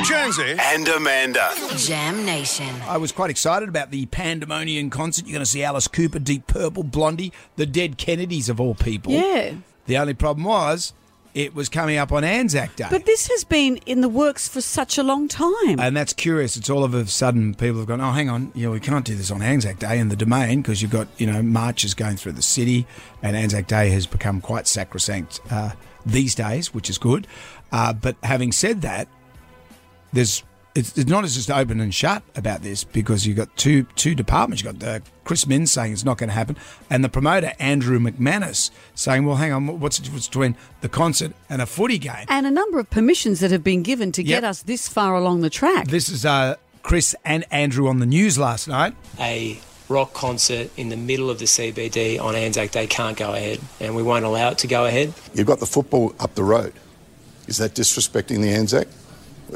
Jonesy. and Amanda. Jam Nation. I was quite excited about the Pandemonium concert. You're going to see Alice Cooper, Deep Purple, Blondie, the Dead Kennedys of all people. Yeah. The only problem was it was coming up on Anzac Day. But this has been in the works for such a long time. and that's curious. It's all of a sudden people have gone, oh, hang on, you know, we can't do this on Anzac Day in the domain because you've got, you know, marches going through the city and Anzac Day has become quite sacrosanct uh, these days, which is good. Uh, but having said that, there's it's, it's not as just open and shut about this because you've got two two departments. You've got uh, Chris Minns saying it's not going to happen, and the promoter Andrew McManus saying, "Well, hang on, what's the difference between the concert and a footy game?" and a number of permissions that have been given to get us this far along the track. This is uh, Chris and Andrew on the news last night. a rock concert in the middle of the CBD on Anzac Day can't go ahead, and we won't allow it to go ahead. You've got the football up the road. Is that disrespecting the Anzac?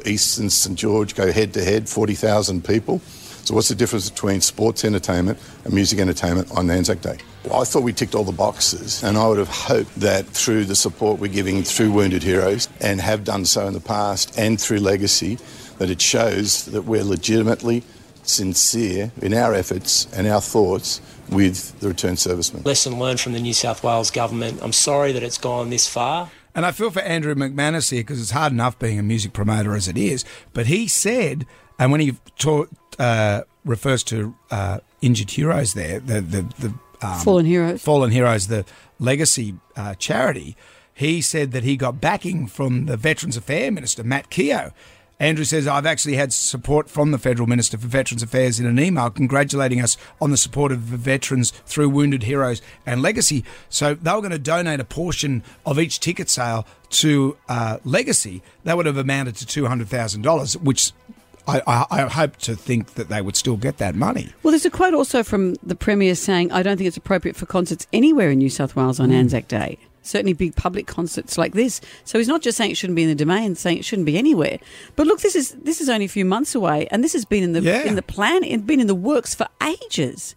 East and St George go head to head, 40,000 people. So, what's the difference between sports entertainment and music entertainment on Anzac Day? I thought we ticked all the boxes, and I would have hoped that through the support we're giving through Wounded Heroes and have done so in the past and through Legacy, that it shows that we're legitimately sincere in our efforts and our thoughts with the returned servicemen. Lesson learned from the New South Wales government. I'm sorry that it's gone this far. And I feel for Andrew McManus here because it's hard enough being a music promoter as it is. But he said, and when he taught, uh, refers to uh, injured heroes there, the the, the um, Fallen Heroes. Fallen Heroes, the legacy uh, charity, he said that he got backing from the Veterans Affairs Minister, Matt Keogh. Andrew says, I've actually had support from the Federal Minister for Veterans Affairs in an email congratulating us on the support of the veterans through Wounded Heroes and Legacy. So they were going to donate a portion of each ticket sale to uh, Legacy. That would have amounted to $200,000, which I, I, I hope to think that they would still get that money. Well, there's a quote also from the Premier saying, I don't think it's appropriate for concerts anywhere in New South Wales on Anzac Day. Certainly big public concerts like this. So he's not just saying it shouldn't be in the domain, saying it shouldn't be anywhere. But look, this is this is only a few months away and this has been in the Yeah. in the plan, it's been in the works for ages.